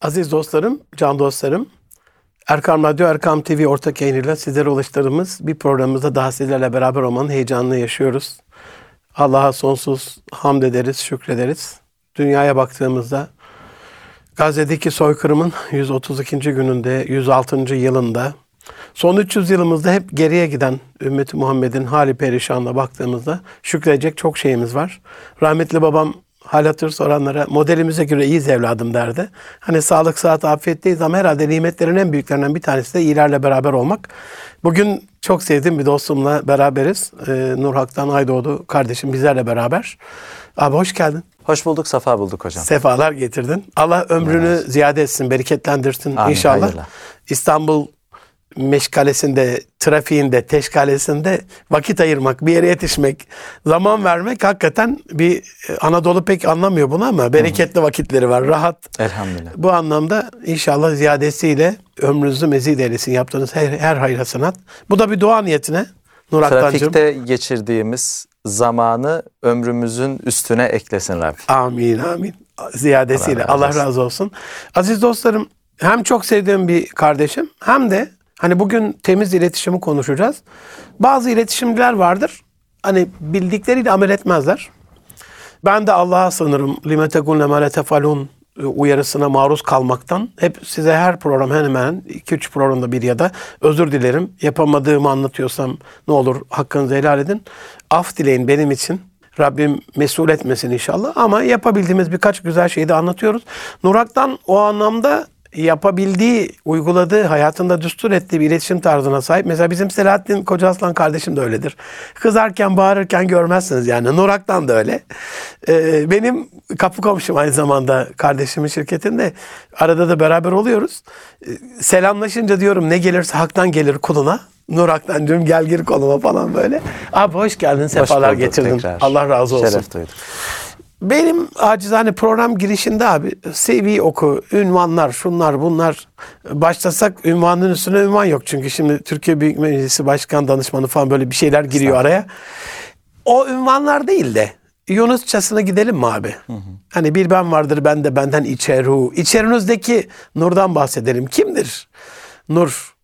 Aziz dostlarım, can dostlarım, Erkam Radyo, Erkam TV ortak yayınıyla sizlere ulaştırdığımız bir programımızda daha sizlerle beraber olmanın heyecanını yaşıyoruz. Allah'a sonsuz hamd ederiz, şükrederiz. Dünyaya baktığımızda Gazze'deki soykırımın 132. gününde, 106. yılında, son 300 yılımızda hep geriye giden ümmeti Muhammed'in hali perişanla baktığımızda şükredecek çok şeyimiz var. Rahmetli babam hal hatır soranlara modelimize göre iyiyiz evladım derdi. Hani sağlık, saat, afiyetteyiz ama herhalde nimetlerin en büyüklerinden bir tanesi de iyilerle beraber olmak. Bugün çok sevdiğim bir dostumla beraberiz. Ee, Nur Hak'tan Aydoğdu kardeşim bizlerle beraber. Abi hoş geldin. Hoş bulduk, safa bulduk hocam. Sefalar getirdin. Allah ömrünü Allah ziyade etsin, bereketlendirsin Amin, inşallah. hayırlı. İstanbul meşgalesinde, trafiğinde, teşgalesinde vakit ayırmak, bir yere yetişmek, zaman vermek hakikaten bir e, Anadolu pek anlamıyor bunu ama bereketli vakitleri var, rahat. Elhamdülillah. Bu anlamda inşallah ziyadesiyle ömrünüzü mezid eylesin yaptığınız her, her hayra sanat. Bu da bir dua niyetine Nur. Trafikte geçirdiğimiz zamanı ömrümüzün üstüne eklesin Rabbim. Amin amin. Ziyadesiyle Allah Allah razı razı, olsun. olsun. Aziz dostlarım hem çok sevdiğim bir kardeşim hem de hani bugün temiz iletişimi konuşacağız. Bazı iletişimciler vardır. Hani bildikleriyle amel etmezler. Ben de Allah'a sığınırım. Lime tekunle ma la tefalun uyarısına maruz kalmaktan. Hep size her program hemen hemen 2-3 programda bir ya da özür dilerim. Yapamadığımı anlatıyorsam ne olur hakkınızı helal edin. Af dileyin benim için. Rabbim mesul etmesin inşallah. Ama yapabildiğimiz birkaç güzel şeyi de anlatıyoruz. Nurak'tan o anlamda yapabildiği, uyguladığı, hayatında düstur ettiği bir iletişim tarzına sahip. Mesela bizim Selahattin Koca Aslan kardeşim de öyledir. Kızarken, bağırırken görmezsiniz yani. Nurak'tan da öyle. Ee, benim kapı komşum aynı zamanda kardeşimin şirketinde. Arada da beraber oluyoruz. Ee, selamlaşınca diyorum ne gelirse haktan gelir kuluna. Nur Aktancığım gel gir koluma falan böyle. Abi hoş geldin, sefalar bulduk getirdin. tekrar. Allah razı olsun. Şeref duyduk. Benim acizane program girişinde abi CV oku, ünvanlar, şunlar bunlar. Başlasak ünvanın üstüne ünvan yok. Çünkü şimdi Türkiye Büyük Meclisi Başkan Danışmanı falan böyle bir şeyler giriyor araya. O ünvanlar değil de Yunusçasına gidelim mi abi? Hani bir ben vardır ben de benden içeru. İçerinizdeki nurdan bahsedelim. Kimdir? Nur.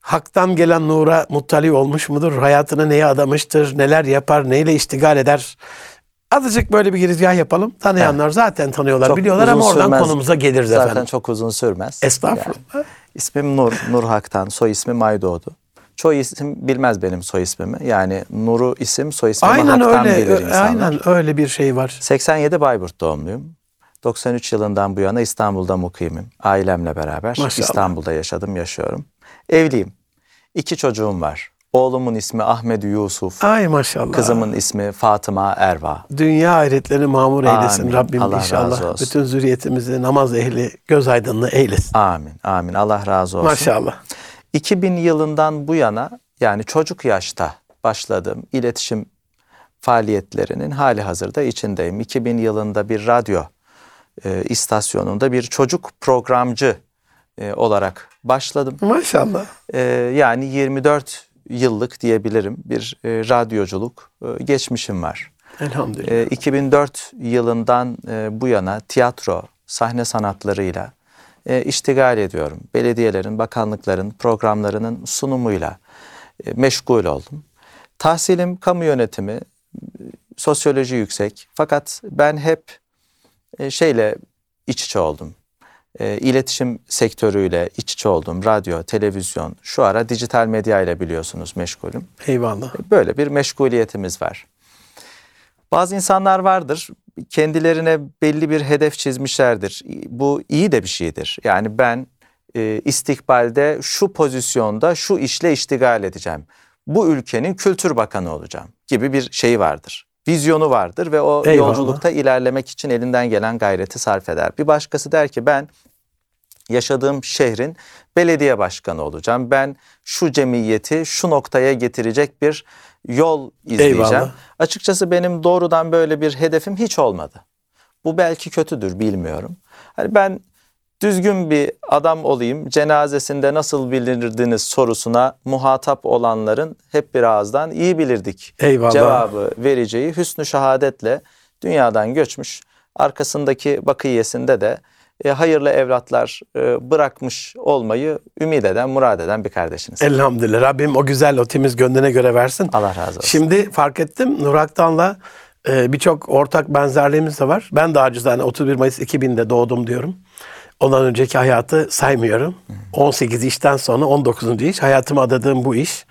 Hak'tan gelen nura muttali olmuş mudur? Hayatını neye adamıştır? Neler yapar? Neyle iştigal eder? Azıcık böyle bir girizgah yapalım. Tanıyanlar zaten tanıyorlar, Çok biliyorlar ama oradan sürmez. konumuza geliriz Zaten efendim. çok uzun sürmez. Estağfurullah. Yani, ismim Nur, Nur Hak'tan, soy ismim Aydoğdu. Çoğu isim bilmez benim soy ismimi. Yani Nur'u isim, soy ismimi aynen Hak'tan öyle. bilir insanlar. Aynen öyle bir şey var. 87 Bayburt doğumluyum. 93 yılından bu yana İstanbul'da mukimim. Ailemle beraber Maşallah. İstanbul'da yaşadım, yaşıyorum. Evliyim. İki çocuğum var. Oğlumun ismi Ahmet Yusuf. Ay maşallah. Kızımın ismi Fatıma Erva. Dünya hayretlerini mamur eylesin Amin. Rabbim Allah inşallah. razı olsun. Bütün zürriyetimizi namaz ehli, göz aydınlığı eylesin. Amin, amin. Allah razı olsun. Maşallah. 2000 yılından bu yana yani çocuk yaşta başladığım iletişim faaliyetlerinin hali hazırda içindeyim. 2000 yılında bir radyo e, istasyonunda bir çocuk programcı e, olarak başladım. Maşallah. E, yani 24 yıllık diyebilirim bir e, radyoculuk e, geçmişim var. Elhamdülillah. E, 2004 yılından e, bu yana tiyatro, sahne sanatlarıyla e, iştigal ediyorum. Belediyelerin, bakanlıkların programlarının sunumuyla e, meşgul oldum. Tahsilim kamu yönetimi, e, sosyoloji yüksek. Fakat ben hep e, şeyle iç içe oldum. E, iletişim sektörüyle iç içe oldum. Radyo, televizyon, şu ara dijital medya ile biliyorsunuz meşgulüm. Eyvallah. Böyle bir meşguliyetimiz var. Bazı insanlar vardır kendilerine belli bir hedef çizmişlerdir. Bu iyi de bir şeydir. Yani ben e, istikbalde şu pozisyonda şu işle iştigal edeceğim. Bu ülkenin kültür bakanı olacağım gibi bir şey vardır. Vizyonu vardır ve o Eyvallah. yolculukta ilerlemek için elinden gelen gayreti sarf eder. Bir başkası der ki ben yaşadığım şehrin belediye başkanı olacağım. Ben şu cemiyeti şu noktaya getirecek bir yol izleyeceğim. Eyvallah. Açıkçası benim doğrudan böyle bir hedefim hiç olmadı. Bu belki kötüdür bilmiyorum. Hani ben düzgün bir adam olayım, cenazesinde nasıl bilirdiniz sorusuna muhatap olanların hep bir ağızdan iyi bilirdik Eyvallah. cevabı vereceği hüsnü şehadetle dünyadan göçmüş. Arkasındaki bakiyesinde de e, hayırlı evlatlar e, bırakmış olmayı ümit eden, murad eden bir kardeşiniz. Elhamdülillah. Rabbim o güzel, o temiz gönlüne göre versin. Allah razı olsun. Şimdi fark ettim Nur Aktan'la e, birçok ortak benzerliğimiz de var. Ben de acizane 31 Mayıs 2000'de doğdum diyorum. Ondan önceki hayatı saymıyorum. 18 işten sonra 19. iş. Hayatıma adadığım bu iş.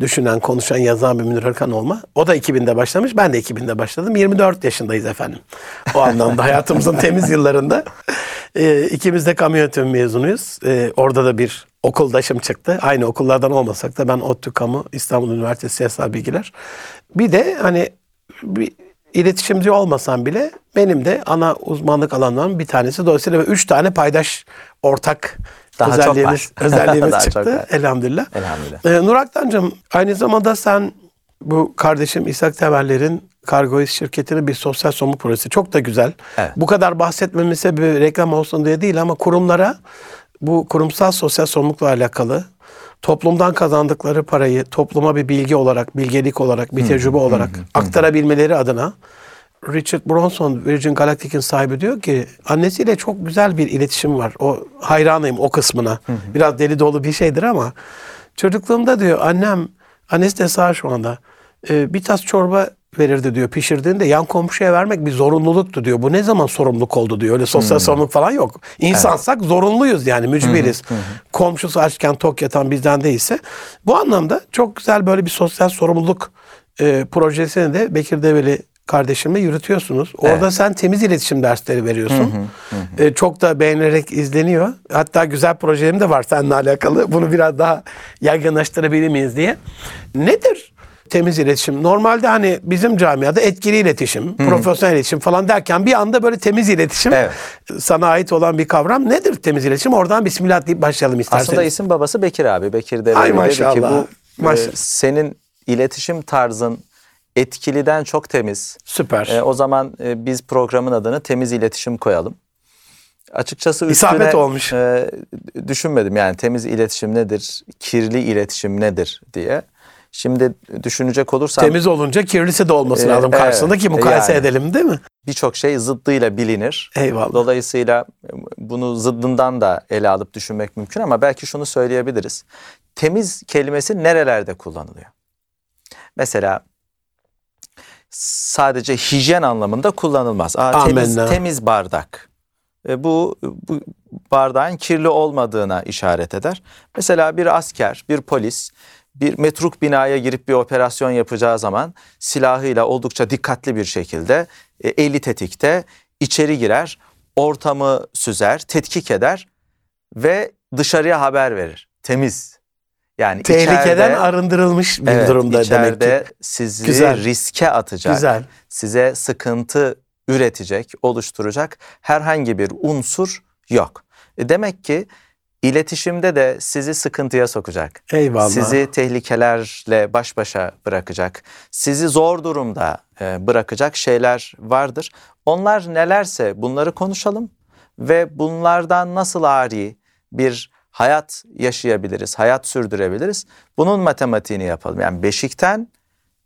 Düşünen, konuşan, yazan bir Münir Arkan olma. O da 2000'de başlamış. Ben de 2000'de başladım. 24 yaşındayız efendim. O anlamda hayatımızın temiz yıllarında. E, ikimiz de kamyonet mezunuyuz. E, orada da bir okuldaşım çıktı. Aynı okullardan olmasak da ben ODTÜ Kamu, İstanbul Üniversitesi Siyasal Bilgiler. Bir de hani bir iletişimci olmasam bile benim de ana uzmanlık alanlarım bir tanesi. Dolayısıyla üç tane paydaş ortak Daha çok özelliğimiz, var. özelliğimiz Daha çok çıktı. var. Elhamdülillah. Elhamdülillah. Ee, Nur Aktancığım aynı zamanda sen bu kardeşim İshak Temeller'in Kargo İş şirketinin bir sosyal sorumluluk projesi. Çok da güzel. Evet. Bu kadar bahsetmemin sebebi reklam olsun diye değil ama kurumlara bu kurumsal sosyal sorumlulukla alakalı toplumdan kazandıkları parayı topluma bir bilgi olarak, bilgelik olarak, bir tecrübe olarak aktarabilmeleri adına Richard Branson Virgin Galactic'in sahibi diyor ki annesiyle çok güzel bir iletişim var. O hayranıyım o kısmına. Biraz deli dolu bir şeydir ama çocukluğumda diyor annem annesi de sağ şu anda e, bir tas çorba verirdi diyor pişirdiğinde yan komşuya vermek bir zorunluluktu diyor. Bu ne zaman sorumluluk oldu diyor. Öyle sosyal sorumluluk falan yok. İnsansak zorunluyuz yani mücbiriz. Komşusu açken tok yatan bizden değilse. Bu anlamda çok güzel böyle bir sosyal sorumluluk e, projesini de Bekir Develi kardeşimle yürütüyorsunuz. Orada sen temiz iletişim dersleri veriyorsun. E, çok da beğenerek izleniyor. Hatta güzel projelerim de var seninle alakalı. Bunu biraz daha yaygınlaştırabilir miyiz diye. Nedir temiz iletişim? Normalde hani bizim camiada etkili iletişim, profesyonel iletişim falan derken bir anda böyle temiz iletişim Evet. sana ait olan bir kavram. Nedir temiz iletişim? Oradan bismillah deyip başlayalım isterseniz. Aslında isim babası Bekir abi. Bekir Ay Develi dedi ki maşallah. bu e, Maşallah. senin iletişim tarzın etkiliden çok temiz. Süper. E, o zaman e, biz programın adını temiz iletişim koyalım. Açıkçası üstüne İsabet olmuş. e, düşünmedim yani temiz iletişim nedir, kirli iletişim nedir diye. Şimdi düşünecek olursam Temiz olunca kirlisi de olması Ee, lazım karşısında ki mukayese yani. edelim değil mi? birçok şey zıddıyla bilinir. Eyvallah. Dolayısıyla bunu zıddından da ele alıp düşünmek mümkün ama belki şunu söyleyebiliriz. Temiz kelimesi nerelerde kullanılıyor? Mesela sadece hijyen anlamında kullanılmaz. Aa, temiz, temiz bardak. E, bu, bu bardağın kirli olmadığına işaret eder. Mesela bir asker, bir polis bir metruk binaya girip bir operasyon yapacağı zaman silahıyla oldukça dikkatli bir şekilde e, eli tetikte içeri girer, ortamı süzer, tetkik eder ve dışarıya haber verir. Temiz. Yani Tehlikeden içeride- arındırılmış bir Evet, durumda demek ki. sizi Güzel. riske atacak, Güzel. size sıkıntı üretecek, oluşturacak herhangi bir unsur yok. E demek ki iletişimde de sizi sıkıntıya sokacak. Eyvallah. Sizi tehlikelerle baş başa bırakacak. Sizi zor durumda e, bırakacak şeyler vardır. Onlar nelerse bunları konuşalım ve bunlardan nasıl ari bir hayat yaşayabiliriz, hayat sürdürebiliriz. Bunun matematiğini yapalım. Yani beşikten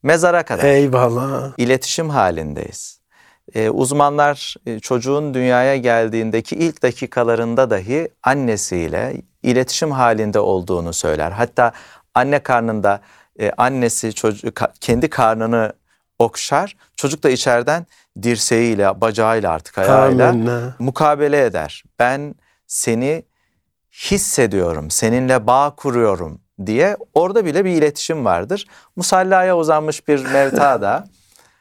mezara kadar Eyvallah. iletişim halindeyiz. Ee, uzmanlar e, çocuğun dünyaya geldiğindeki ilk dakikalarında dahi annesiyle iletişim halinde olduğunu söyler. Hatta anne karnında e, annesi çocuk kendi karnını okşar. Çocuk da içeriden dirseğiyle, bacağıyla artık ayağıyla Amenna. mukabele eder. Ben seni hissediyorum, seninle bağ kuruyorum diye orada bile bir iletişim vardır. Musallaya uzanmış bir mevtada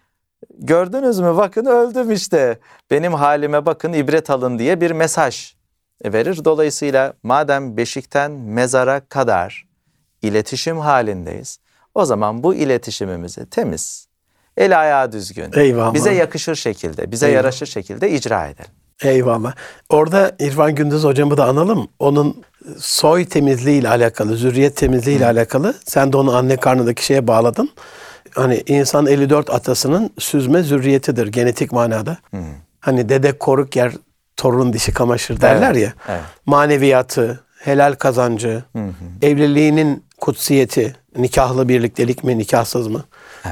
gördünüz mü bakın öldüm işte benim halime bakın ibret alın diye bir mesaj verir. Dolayısıyla madem beşikten mezara kadar iletişim halindeyiz o zaman bu iletişimimizi temiz, el ayağı düzgün, Eyvallah. bize yakışır şekilde, bize Eyvallah. yaraşır şekilde icra edelim. Eyvallah. Orada İrfan Gündüz hocamı da analım. Onun soy temizliği ile alakalı, zürriyet temizliği ile alakalı. Sen de onu anne karnındaki şeye bağladın. Hani insan 54 atasının süzme zürriyetidir genetik manada. Hani dede koruk yer torun dişi kamaşır derler Evet, ya. evet. Maneviyatı, helal kazancı, evliliğinin kutsiyeti, nikahlı birliktelik mi, nikahsız mı?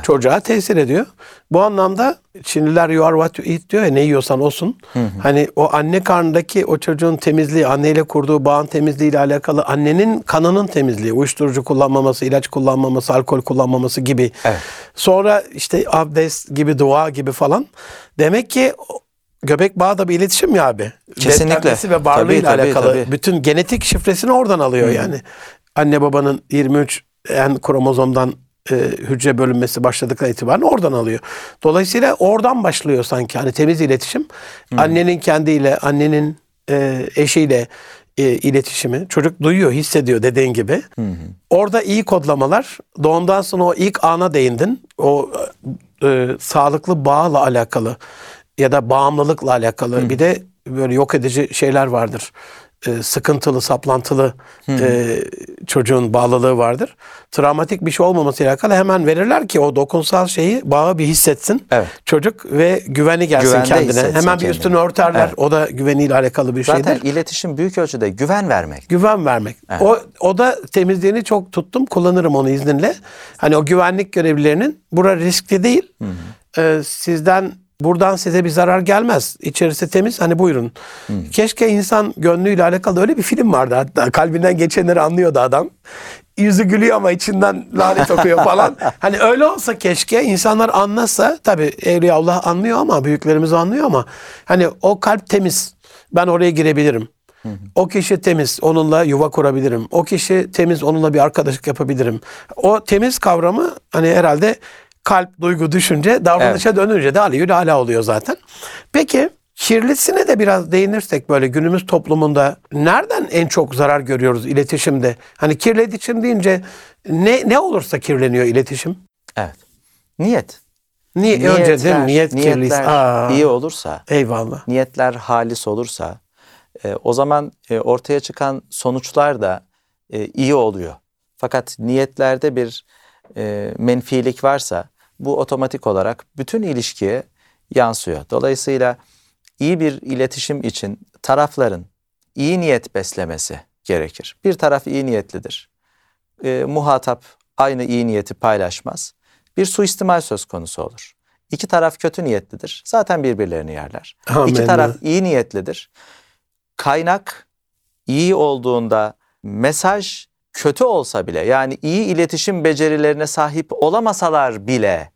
Çocuğa tesir ediyor. Bu anlamda Çinliler you are what you eat diyor ya ne yiyorsan olsun. Hani o anne karnındaki o çocuğun temizliği, anneyle kurduğu bağın temizliğiyle alakalı annenin kanının temizliği, uyuşturucu kullanmaması, ilaç kullanmaması, alkol kullanmaması gibi. Evet. Sonra işte abdest gibi, dua gibi falan. Demek ki göbek bağı da bir iletişim ya abi. Kesinlikle. Beslenmesi ve varlığıyla Tabii, tabii, alakalı. tabii. Bütün genetik şifresini oradan alıyor yani. Anne babanın 23 en kromozomdan e, hücre bölünmesi başladıktan itibaren oradan alıyor. Dolayısıyla oradan başlıyor sanki hani temiz iletişim. Annenin kendiyle, annenin e, eşiyle e, iletişimi. Çocuk duyuyor, hissediyor dediğin gibi. Orada iyi kodlamalar. Doğumdan sonra o ilk ana değindin. O e, sağlıklı bağla alakalı ya da bağımlılıkla alakalı. Bir de böyle yok edici şeyler vardır. E, sıkıntılı, saplantılı e, çocuğun bağlılığı vardır. Travmatik bir şey olmamasıyla alakalı hemen verirler ki o dokunsal şeyi, bağı bir hissetsin. Evet. Çocuk ve güveni gelsin Güvende kendine. Hemen bir üstünü örterler. Evet. O da güveniyle alakalı bir Zaten şeydir. iletişim büyük ölçüde güven vermek. Güven vermek. O, o da temizliğini çok tuttum. Kullanırım onu izninle. Hani o güvenlik görevlilerinin bura riskli değil. Ee, sizden buradan size bir zarar gelmez. İçerisi temiz. Hani buyurun. Keşke insan gönlüyle alakalı öyle bir film vardı hatta. Kalbinden geçenleri anlıyordu adam. Yüzü gülüyor ama içinden lanet okuyor falan. hani öyle olsa keşke insanlar anlasa. Tabii Evliyaullah anlıyor ama büyüklerimiz anlıyor ama hani o kalp temiz. Ben oraya girebilirim. O kişi temiz, onunla yuva kurabilirim. O kişi temiz, onunla bir arkadaşlık yapabilirim. O temiz kavramı hani herhalde kalp, duygu, düşünce, davranışa dönünce de aleyhül ala oluyor zaten. Peki kirlisine de biraz değinirsek böyle günümüz toplumunda nereden en çok zarar görüyoruz iletişimde? Hani kirli iletişim deyince ne ne olursa kirleniyor iletişim. Evet. Niyet. Niye önce değil mi? Niyet kirliyse. niyetler Aa, iyi olursa, eyvallah. niyetler halis olursa e, o zaman e, ortaya çıkan sonuçlar da e, iyi oluyor. Fakat niyetlerde bir e, menfilik varsa bu otomatik olarak bütün ilişkiye yansıyor. Dolayısıyla iyi bir iletişim için tarafların iyi niyet beslemesi gerekir. Bir taraf iyi niyetlidir. E, muhatap aynı iyi niyeti paylaşmaz. Bir suistimal söz konusu olur. İki taraf kötü niyetlidir. Zaten birbirlerini yerler. Amin. İki taraf iyi niyetlidir. Kaynak iyi olduğunda mesaj kötü olsa bile yani iyi iletişim becerilerine sahip olamasalar bile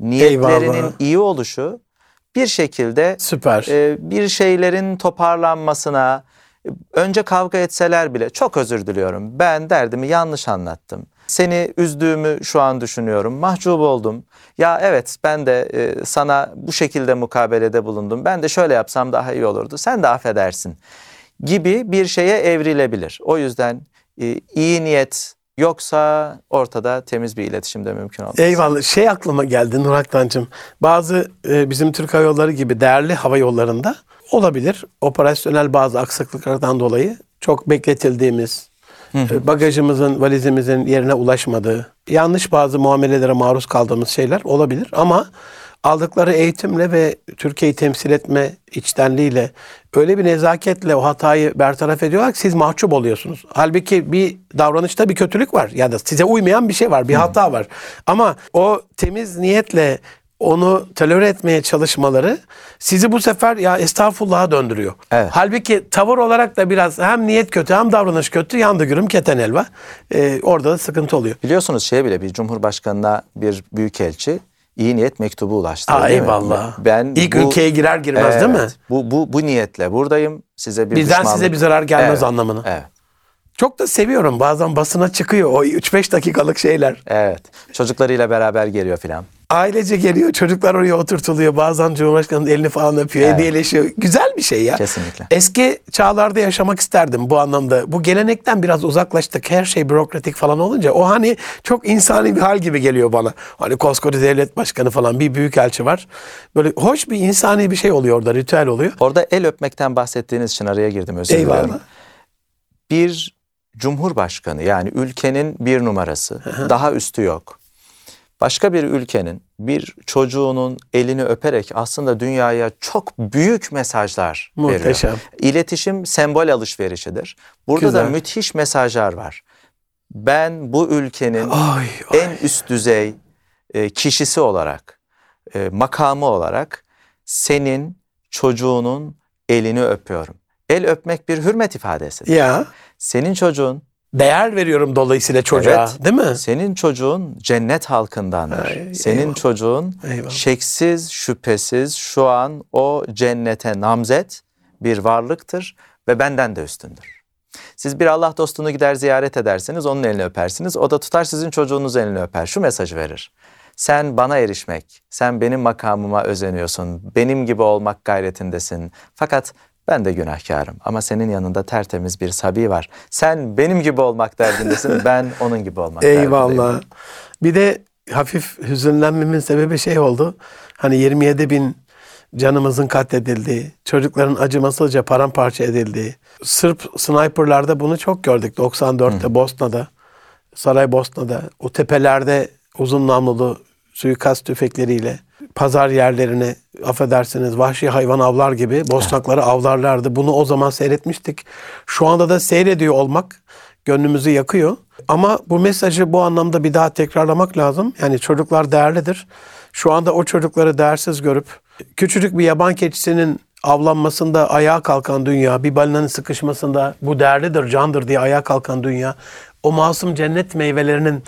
niyetlerinin Eyvallah. iyi oluşu bir şekilde Süper. e, bir şeylerin toparlanmasına önce kavga etseler bile çok özür diliyorum. Ben derdimi yanlış anlattım. Seni üzdüğümü şu an düşünüyorum. Mahcup oldum. Ya evet ben de e, sana bu şekilde mukabelede bulundum. Ben de şöyle yapsam daha iyi olurdu. Sen de affedersin gibi bir şeye evrilebilir. O yüzden e, iyi niyet yoksa ortada temiz bir iletişim de mümkün olmaz. Eyvallah. Şey aklıma geldi Nur Aktancığım. Bazı e, bizim Türk Hava Yolları gibi değerli hava yollarında olabilir. Operasyonel bazı aksaklıklardan dolayı çok bekletildiğimiz, e, bagajımızın, valizimizin yerine ulaşmadığı, yanlış bazı muamelelere maruz kaldığımız şeyler olabilir. Ama aldıkları eğitimle ve Türkiye'yi temsil etme içtenliğiyle öyle bir nezaketle o hatayı bertaraf ediyorlar ki siz mahcup oluyorsunuz. Halbuki bir davranışta bir kötülük var ya da size uymayan bir şey var, bir hata var. Ama o temiz niyetle onu tolere etmeye çalışmaları sizi bu sefer ya estağfurullah'a döndürüyor. Evet. Halbuki tavır olarak da biraz hem niyet kötü hem davranış kötü yandı gürüm keten elva. Ee, orada da sıkıntı oluyor. Biliyorsunuz şeye bile bir cumhurbaşkanına bir büyükelçi iyi niyet mektubu ulaştırdı. Aa, eyvallah. Ben İlk bu- ülkeye girer girmez değil mi? Evet, Bu, bu, bu niyetle buradayım. Size bir Bizden düşmanlık- size bir zarar gelmez Evet, anlamını. Evet. Çok da seviyorum. Bazen basına çıkıyor o 3-5 dakikalık şeyler. Evet. Çocuklarıyla beraber geliyor filan. Ailece geliyor, çocuklar oraya oturtuluyor. Bazen Cumhurbaşkanı'nın elini falan öpüyor, Evet. hediyeleşiyor. Güzel bir şey ya. Kesinlikle. Eski çağlarda yaşamak isterdim bu anlamda. Bu gelenekten biraz uzaklaştık. Her şey bürokratik falan olunca o hani çok insani bir hal gibi geliyor bana. Hani koskoca devlet başkanı falan bir büyükelçi var. Böyle hoş bir insani bir şey oluyor orada, ritüel oluyor. Orada el öpmekten bahsettiğiniz için araya girdim özür Eyvallah. diliyorum. Bir cumhurbaşkanı yani ülkenin bir numarası daha üstü yok. Başka bir ülkenin bir çocuğunun elini öperek aslında dünyaya çok büyük mesajlar Muhteşem. veriyor. İletişim sembol alışverişidir. Burada Güzel. da müthiş mesajlar var. Ben bu ülkenin Ay, ay. en üst düzey e, kişisi olarak, e, makamı olarak senin çocuğunun elini öpüyorum. El öpmek bir hürmet ifadesi. Ya Senin çocuğun, değer veriyorum dolayısıyla çocuğa Evet. değil mi? senin çocuğun cennet halkındandır. Ay, senin eyvallah. çocuğun Eyvallah. şeksiz, şüphesiz şu an o cennete namzet bir varlıktır ve benden de üstündür. Siz bir Allah dostunu gider ziyaret edersiniz, onun elini öpersiniz. O da tutar sizin çocuğunuz elini öper. Şu mesajı verir. Sen bana erişmek, sen benim makamıma özeniyorsun, benim gibi olmak gayretindesin. Fakat ben de günahkarım ama senin yanında tertemiz bir sabi var. Sen benim gibi olmak derdindesin, ben onun gibi olmak derdindeyim. Eyvallah. Bir de hafif hüzünlenmemin sebebi şey oldu. Hani 27 bin canımızın katledildiği, çocukların acımasızca paramparça edildiği. Sırp sniperlarda bunu çok gördük. 94'te Bosna'da, Saraybosna'da, o tepelerde uzun namlulu suikast tüfekleriyle pazar yerlerine affedersiniz vahşi hayvan avlar gibi bosnakları avlarlardı. Bunu o zaman seyretmiştik. Şu anda da seyrediyor olmak gönlümüzü yakıyor. Ama bu mesajı bu anlamda bir daha tekrarlamak lazım. Yani çocuklar değerlidir. Şu anda o çocukları değersiz görüp küçücük bir yaban keçisinin avlanmasında ayağa kalkan dünya, bir balinanın sıkışmasında bu değerlidir, candır diye ayağa kalkan dünya, o masum cennet meyvelerinin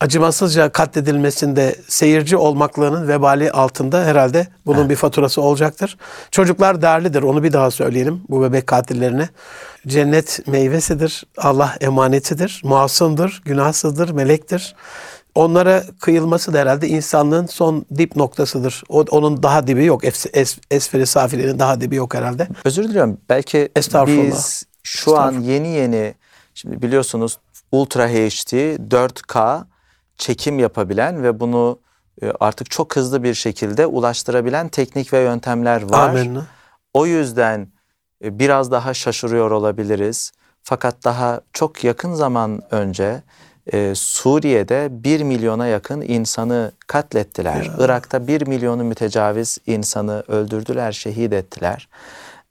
acımasızca katledilmesinde seyirci olmaklığının vebali altında herhalde bunun bir faturası olacaktır. Çocuklar değerlidir, onu bir daha söyleyelim bu bebek katillerine. Cennet meyvesidir, Allah emanetidir, masumdur, günahsızdır, melektir. Onlara kıyılması da herhalde insanlığın son dip noktasıdır. O, onun daha dibi yok. Es, es, esferi safilinin daha dibi yok herhalde. Özür diliyorum. Belki biz şu an yeni yeni şimdi biliyorsunuz Ultra HD 4K çekim yapabilen ve bunu e, artık çok hızlı bir şekilde ulaştırabilen teknik ve yöntemler var. Amenna. O yüzden e, biraz daha şaşırıyor olabiliriz. Fakat daha çok yakın zaman önce e, Suriye'de 1 milyona yakın insanı katlettiler. Irak'ta 1 milyonu mütecaviz insanı öldürdüler, şehit ettiler.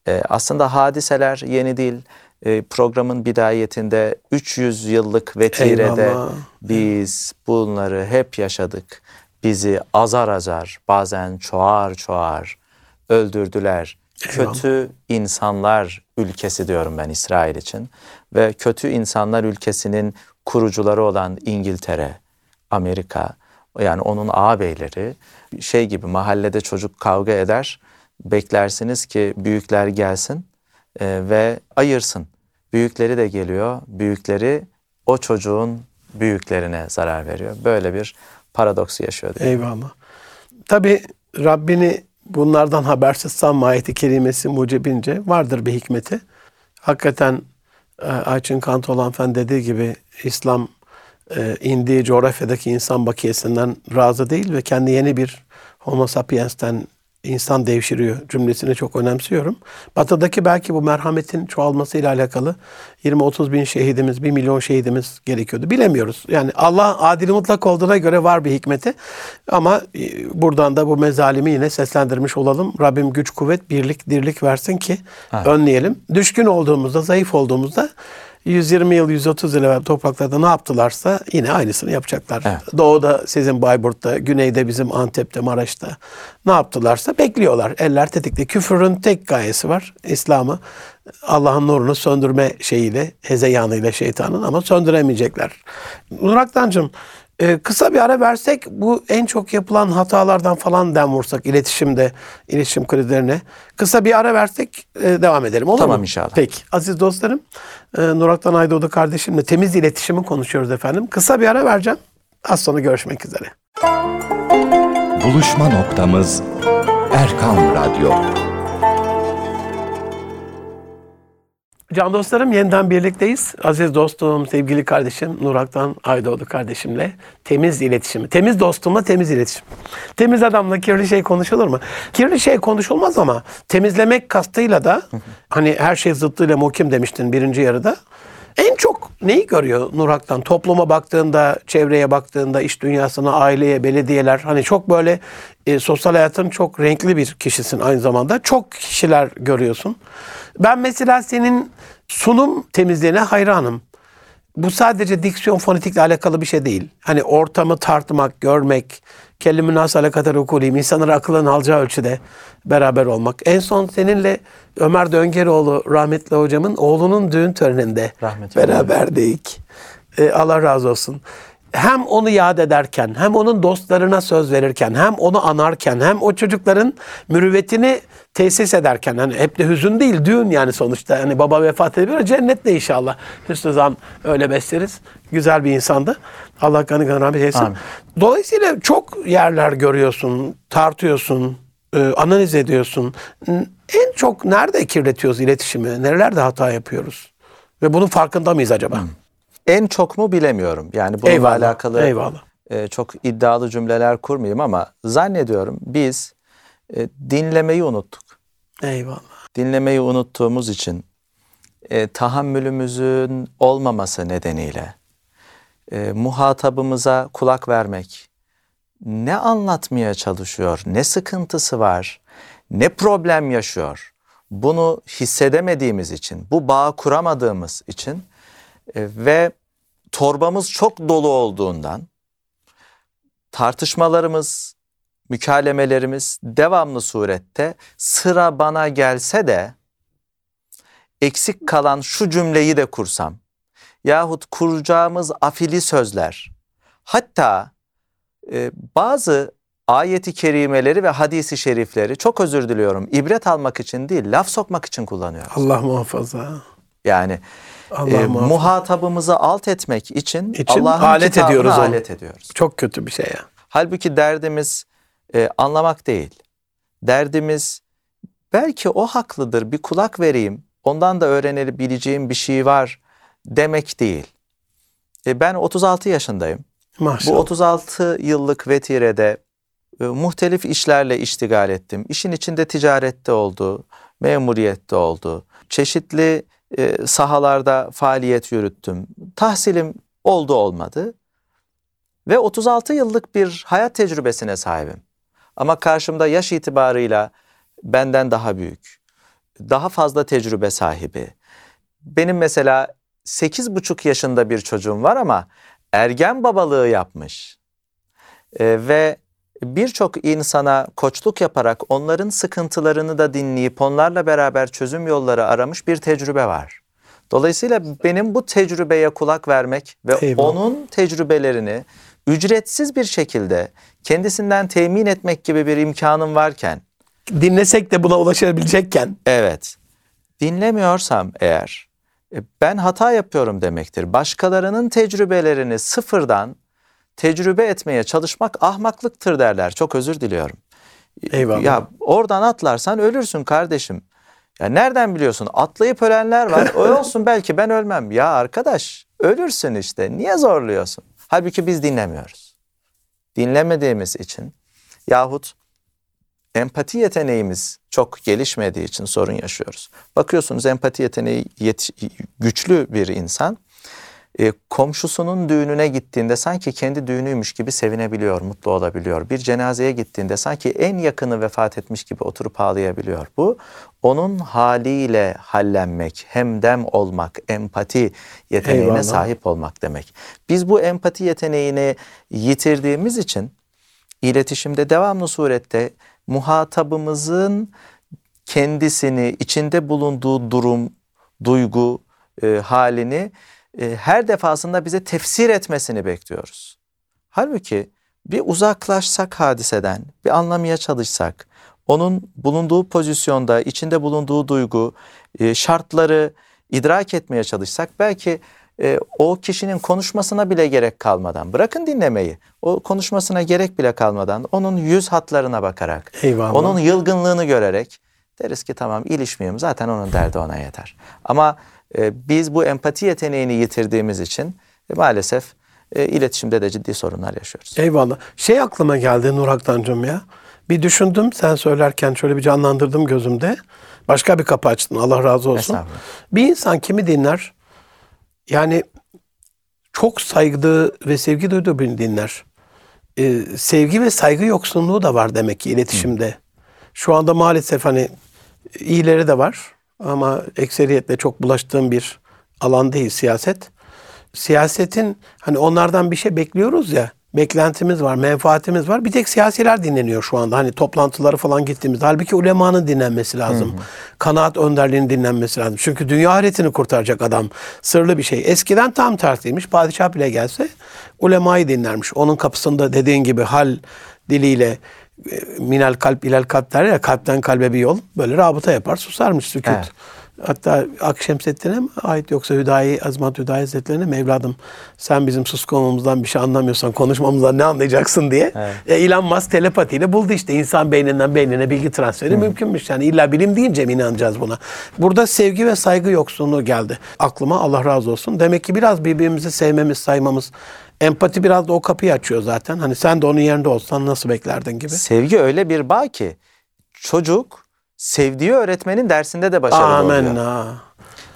E, aslında hadiseler yeni değil. E, programın bidayetinde 300 yıllık vetirede Eyvallah. biz bunları hep yaşadık. Bizi azar azar, bazen çoğar çoğar öldürdüler. Eyvallah. Kötü insanlar ülkesi diyorum ben İsrail için. Ve kötü insanlar ülkesinin kurucuları olan İngiltere, Amerika, yani onun ağabeyleri şey gibi mahallede çocuk kavga eder. Beklersiniz ki büyükler gelsin e, ve ayırsın. Büyükleri de geliyor. Büyükleri o çocuğun büyüklerine zarar veriyor. Böyle bir paradoksu yaşıyor. Eyvallah. Tabi Rabbini bunlardan habersiz sanma ayeti kerimesi mucibince vardır bir hikmeti. Hakikaten e, Ayçin Kantoğlu hanımefendi dediği gibi İslam e, indiği coğrafyadaki insan bakiyesinden razı değil ve kendi yeni bir homo sapiens'ten insan devşiriyor cümlesini çok önemsiyorum. Batı'daki belki bu merhametin çoğalmasıyla alakalı 20-30 bin şehidimiz, 1 milyon şehidimiz gerekiyordu. Bilemiyoruz. Yani Allah adil mutlak olduğuna göre var bir hikmeti. Ama e, buradan da bu mezalimi yine seslendirmiş olalım. Rabbim güç, kuvvet, birlik, dirlik versin ki Amin. önleyelim. Düşkün olduğumuzda, zayıf olduğumuzda 120 yıl, 130 yıl evvel topraklarda ne yaptılarsa yine aynısını yapacaklar. Evet. Doğuda sizin Bayburt'ta, güneyde bizim Antep'te, Maraş'ta ne yaptılarsa bekliyorlar. Eller tetikte. Küfrün tek gayesi var. İslam'ı Allah'ın nurunu söndürme şeyiyle, hezeyanıyla şeytanın ama söndüremeyecekler. Nuraktancığım e, kısa bir ara versek bu en çok yapılan hatalardan falan dem vursak iletişimde, iletişim krizlerine. Kısa bir ara versek e, devam edelim olur Tamam mu? inşallah. Peki. Aziz dostlarım, e, Nuraktan Aydoğdu kardeşimle temiz iletişimi konuşuyoruz efendim. Kısa bir ara vereceğim. Az sonra görüşmek üzere. Buluşma noktamız Erkan Radyo. Can dostlarım yeniden birlikteyiz. Aziz dostum, sevgili kardeşim Nuraktan Aydoğdu kardeşimle temiz iletişimi. Temiz dostumla temiz iletişim. Temiz adamla kirli şey konuşulur mu? Kirli şey konuşulmaz ama temizlemek kastıyla da hani her şey zıttıyla muhkim demiştin birinci yarıda. En çok neyi görüyor Nurak'tan? Topluma baktığında, çevreye baktığında, iş dünyasına, aileye, belediyeler. Hani çok böyle e, sosyal hayatın çok renkli bir kişisin aynı zamanda. Çok kişiler görüyorsun. Ben mesela senin sunum temizliğine hayranım. Bu sadece diksiyon fonetikle alakalı bir şey değil. Hani ortamı tartmak, görmek, kelime nas alakatar okulayım, insanları akılın alacağı ölçüde beraber olmak. En son seninle Ömer Döngeroğlu rahmetli hocamın oğlunun düğün töreninde Rahmetli beraberdik. Ee, Allah razı olsun. Hem onu yad ederken, hem onun dostlarına söz verirken, hem onu anarken, hem o çocukların mürüvvetini tesis ederken, hani hep de hüzün değil, düğün yani sonuçta. Hani baba vefat edebilir, cennette inşallah. Hüsnü zan öyle besleriz. Güzel bir insandı. Allah kanı kanı rahmet eylesin. Amin. Dolayısıyla çok yerler görüyorsun, tartıyorsun, e, analiz ediyorsun. En çok nerede kirletiyoruz iletişimi? Nerelerde hata yapıyoruz? Ve bunun farkında mıyız acaba? En çok mu bilemiyorum. Yani bununla Eyvallah, alakalı eyvallah. e, çok iddialı cümleler kurmayayım ama zannediyorum biz e, dinlemeyi unuttuk. Eyvallah. Dinlemeyi unuttuğumuz için e, tahammülümüzün olmaması nedeniyle e, muhatabımıza kulak vermek, ne anlatmaya çalışıyor, ne sıkıntısı var, ne problem yaşıyor, bunu hissedemediğimiz için, bu bağı kuramadığımız için ve torbamız çok dolu olduğundan tartışmalarımız, mükalemelerimiz devamlı surette sıra bana gelse de eksik kalan şu cümleyi de kursam yahut kuracağımız afili sözler hatta e, bazı ayeti kerimeleri ve hadisi şerifleri çok özür diliyorum ibret almak için değil laf sokmak için kullanıyoruz. Allah muhafaza. Yani e, muhatabımızı alt etmek için, İçin Allah'ın alet ediyoruz onu. alet ediyoruz. Çok kötü bir şey ya. Halbuki derdimiz e, anlamak değil. Derdimiz belki o haklıdır bir kulak vereyim ondan da öğrenebileceğim bir şey var demek değil. E, ben 36 yaşındayım. Maşallah. Bu 36 yıllık vetirede e, muhtelif işlerle iştigal ettim. İşin içinde ticarette oldu, memuriyette oldu. Çeşitli e, sahalarda faaliyet yürüttüm. Tahsilim oldu olmadı. Ve 36 yıllık bir hayat tecrübesine sahibim. Ama karşımda yaş itibarıyla benden daha büyük, daha fazla tecrübe sahibi. Benim mesela 8,5 yaşında bir çocuğum var ama ergen babalığı yapmış. Ee, ve birçok insana koçluk yaparak onların sıkıntılarını da dinleyip onlarla beraber çözüm yolları aramış bir tecrübe var. Dolayısıyla benim bu tecrübeye kulak vermek ve Eyvallah. onun tecrübelerini ücretsiz bir şekilde kendisinden temin etmek gibi bir imkanım varken Dinlesek de buna ulaşabilecekken Evet. Dinlemiyorsam eğer e, ben hata yapıyorum demektir. Başkalarının tecrübelerini sıfırdan tecrübe etmeye çalışmak ahmaklıktır derler. Çok özür diliyorum. Eyvallah. Ya oradan atlarsan ölürsün kardeşim. Ya nereden biliyorsun? Atlayıp ölenler var. O olsun belki ben ölmem. Ya arkadaş ölürsün işte. Niye zorluyorsun? Halbuki biz dinlemiyoruz. Dinlemediğimiz için yahut empati yeteneğimiz çok gelişmediği için sorun yaşıyoruz. Bakıyorsunuz empati yeteneği yet- güçlü bir insan e, komşusunun düğününe gittiğinde sanki kendi düğünüymüş gibi sevinebiliyor, mutlu olabiliyor. Bir cenazeye gittiğinde sanki en yakını vefat etmiş gibi oturup ağlayabiliyor. Bu onun haliyle hallenmek, hemdem olmak, empati yeteneğine Eyvallah. sahip olmak demek. Biz bu empati yeteneğini yitirdiğimiz için iletişimde devamlı surette muhatabımızın kendisini, içinde bulunduğu durum, duygu e, halini e, her defasında bize tefsir etmesini bekliyoruz. Halbuki bir uzaklaşsak hadiseden, bir anlamaya çalışsak, onun bulunduğu pozisyonda, içinde bulunduğu duygu, e, şartları idrak etmeye çalışsak belki e, o kişinin konuşmasına bile gerek kalmadan, bırakın dinlemeyi, o konuşmasına gerek bile kalmadan onun yüz hatlarına bakarak, Eyvallah. onun yılgınlığını görerek deriz ki tamam ilişmeyeyim zaten onun derdi ona yeter. Ama e, biz bu empati yeteneğini yitirdiğimiz için e, maalesef e, iletişimde de ciddi sorunlar yaşıyoruz. Eyvallah. Şey aklıma geldi Nur Aktancığım ya. Bir düşündüm sen söylerken şöyle bir canlandırdım gözümde. Başka bir kapı açtın Allah razı olsun. Bir insan kimi dinler? Yani çok saygı ve sevgi duyduğu birini dinler. Ee, sevgi ve saygı yoksunluğu da var demek ki iletişimde. Şu anda maalesef hani iyileri de var ama ekseriyetle çok bulaştığım bir alan değil siyaset. siyasetin hani onlardan bir şey bekliyoruz ya. Beklentimiz var, menfaatimiz var. Bir tek siyasiler dinleniyor şu anda. Hani toplantıları falan gittiğimizde. Halbuki ulemanın dinlenmesi lazım. Kanaat önderliğinin dinlenmesi lazım. Çünkü dünya ahiretini kurtaracak adam. Sırlı bir şey. Eskiden tam tersiymiş. Padişah bile gelse ulemayı dinlermiş. Onun kapısında dediğin gibi hal diliyle minel kalp ilel kalp der ya kalpten kalbe bir yol. Böyle rabıta yapar susarmış sükut. Evet. Hatta Akşemseddin'e mi ait yoksa Hüdayi, Azmat Hüdayi Hazretleri'ne mi evladım sen bizim suskunluğumuzdan bir şey anlamıyorsan konuşmamızdan ne anlayacaksın diye. Evet. E, Elon Musk telepatiyle buldu işte insan beyninden beynine bilgi transferi mümkünmüş. Yani illa bilim deyince mi inanacağız buna? Burada sevgi ve saygı yoksunluğu geldi. Aklıma Allah razı olsun. Demek ki biraz birbirimizi sevmemiz, saymamız, empati biraz da o kapıyı açıyor zaten. Hani sen de onun yerinde olsan nasıl beklerdin gibi. Sevgi öyle bir bağ ki çocuk sevdiği öğretmenin dersinde de başarılı Amen. oluyor. ha.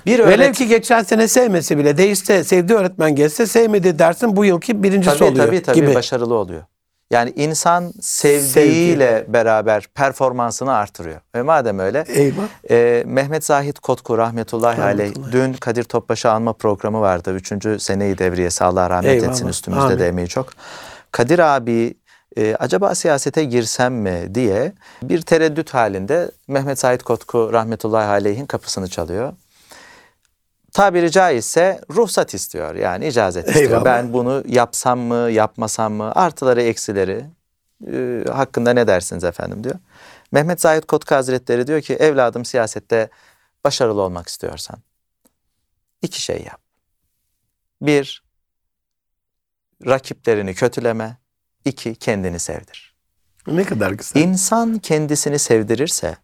Bir Velev öğret ki geçen sene sevmesi bile değişse sevdiği öğretmen gelse sevmediği dersin bu yılki birincisi tabii oluyor tabii tabii gibi. başarılı oluyor. Yani insan sevdiğiyle beraber performansını artırıyor. Ve madem öyle Eyvah. e, Mehmet Zahit Kotku rahmetullahi aleyh dün Kadir Topbaş'ı anma programı vardı. Üçüncü seneyi devriyesi Allah rahmet Eyvallah. etsin üstümüzde Amin. de emeği çok. Kadir abi e, acaba siyasete girsem mi diye bir tereddüt halinde Mehmet Zahit Kotku rahmetullahi aleyhin kapısını çalıyor. Tabiri caizse ruhsat istiyor yani icazet istiyor. Eyvallah. Ben bunu yapsam mı yapmasam mı artıları eksileri e, hakkında ne dersiniz efendim diyor. Mehmet Zahid Kotku Hazretleri diyor ki evladım siyasette başarılı olmak istiyorsan iki şey yap. Bir, rakiplerini kötüleme. İki, kendini sevdir. Ne kadar güzel. İnsan kendisini sevdirirse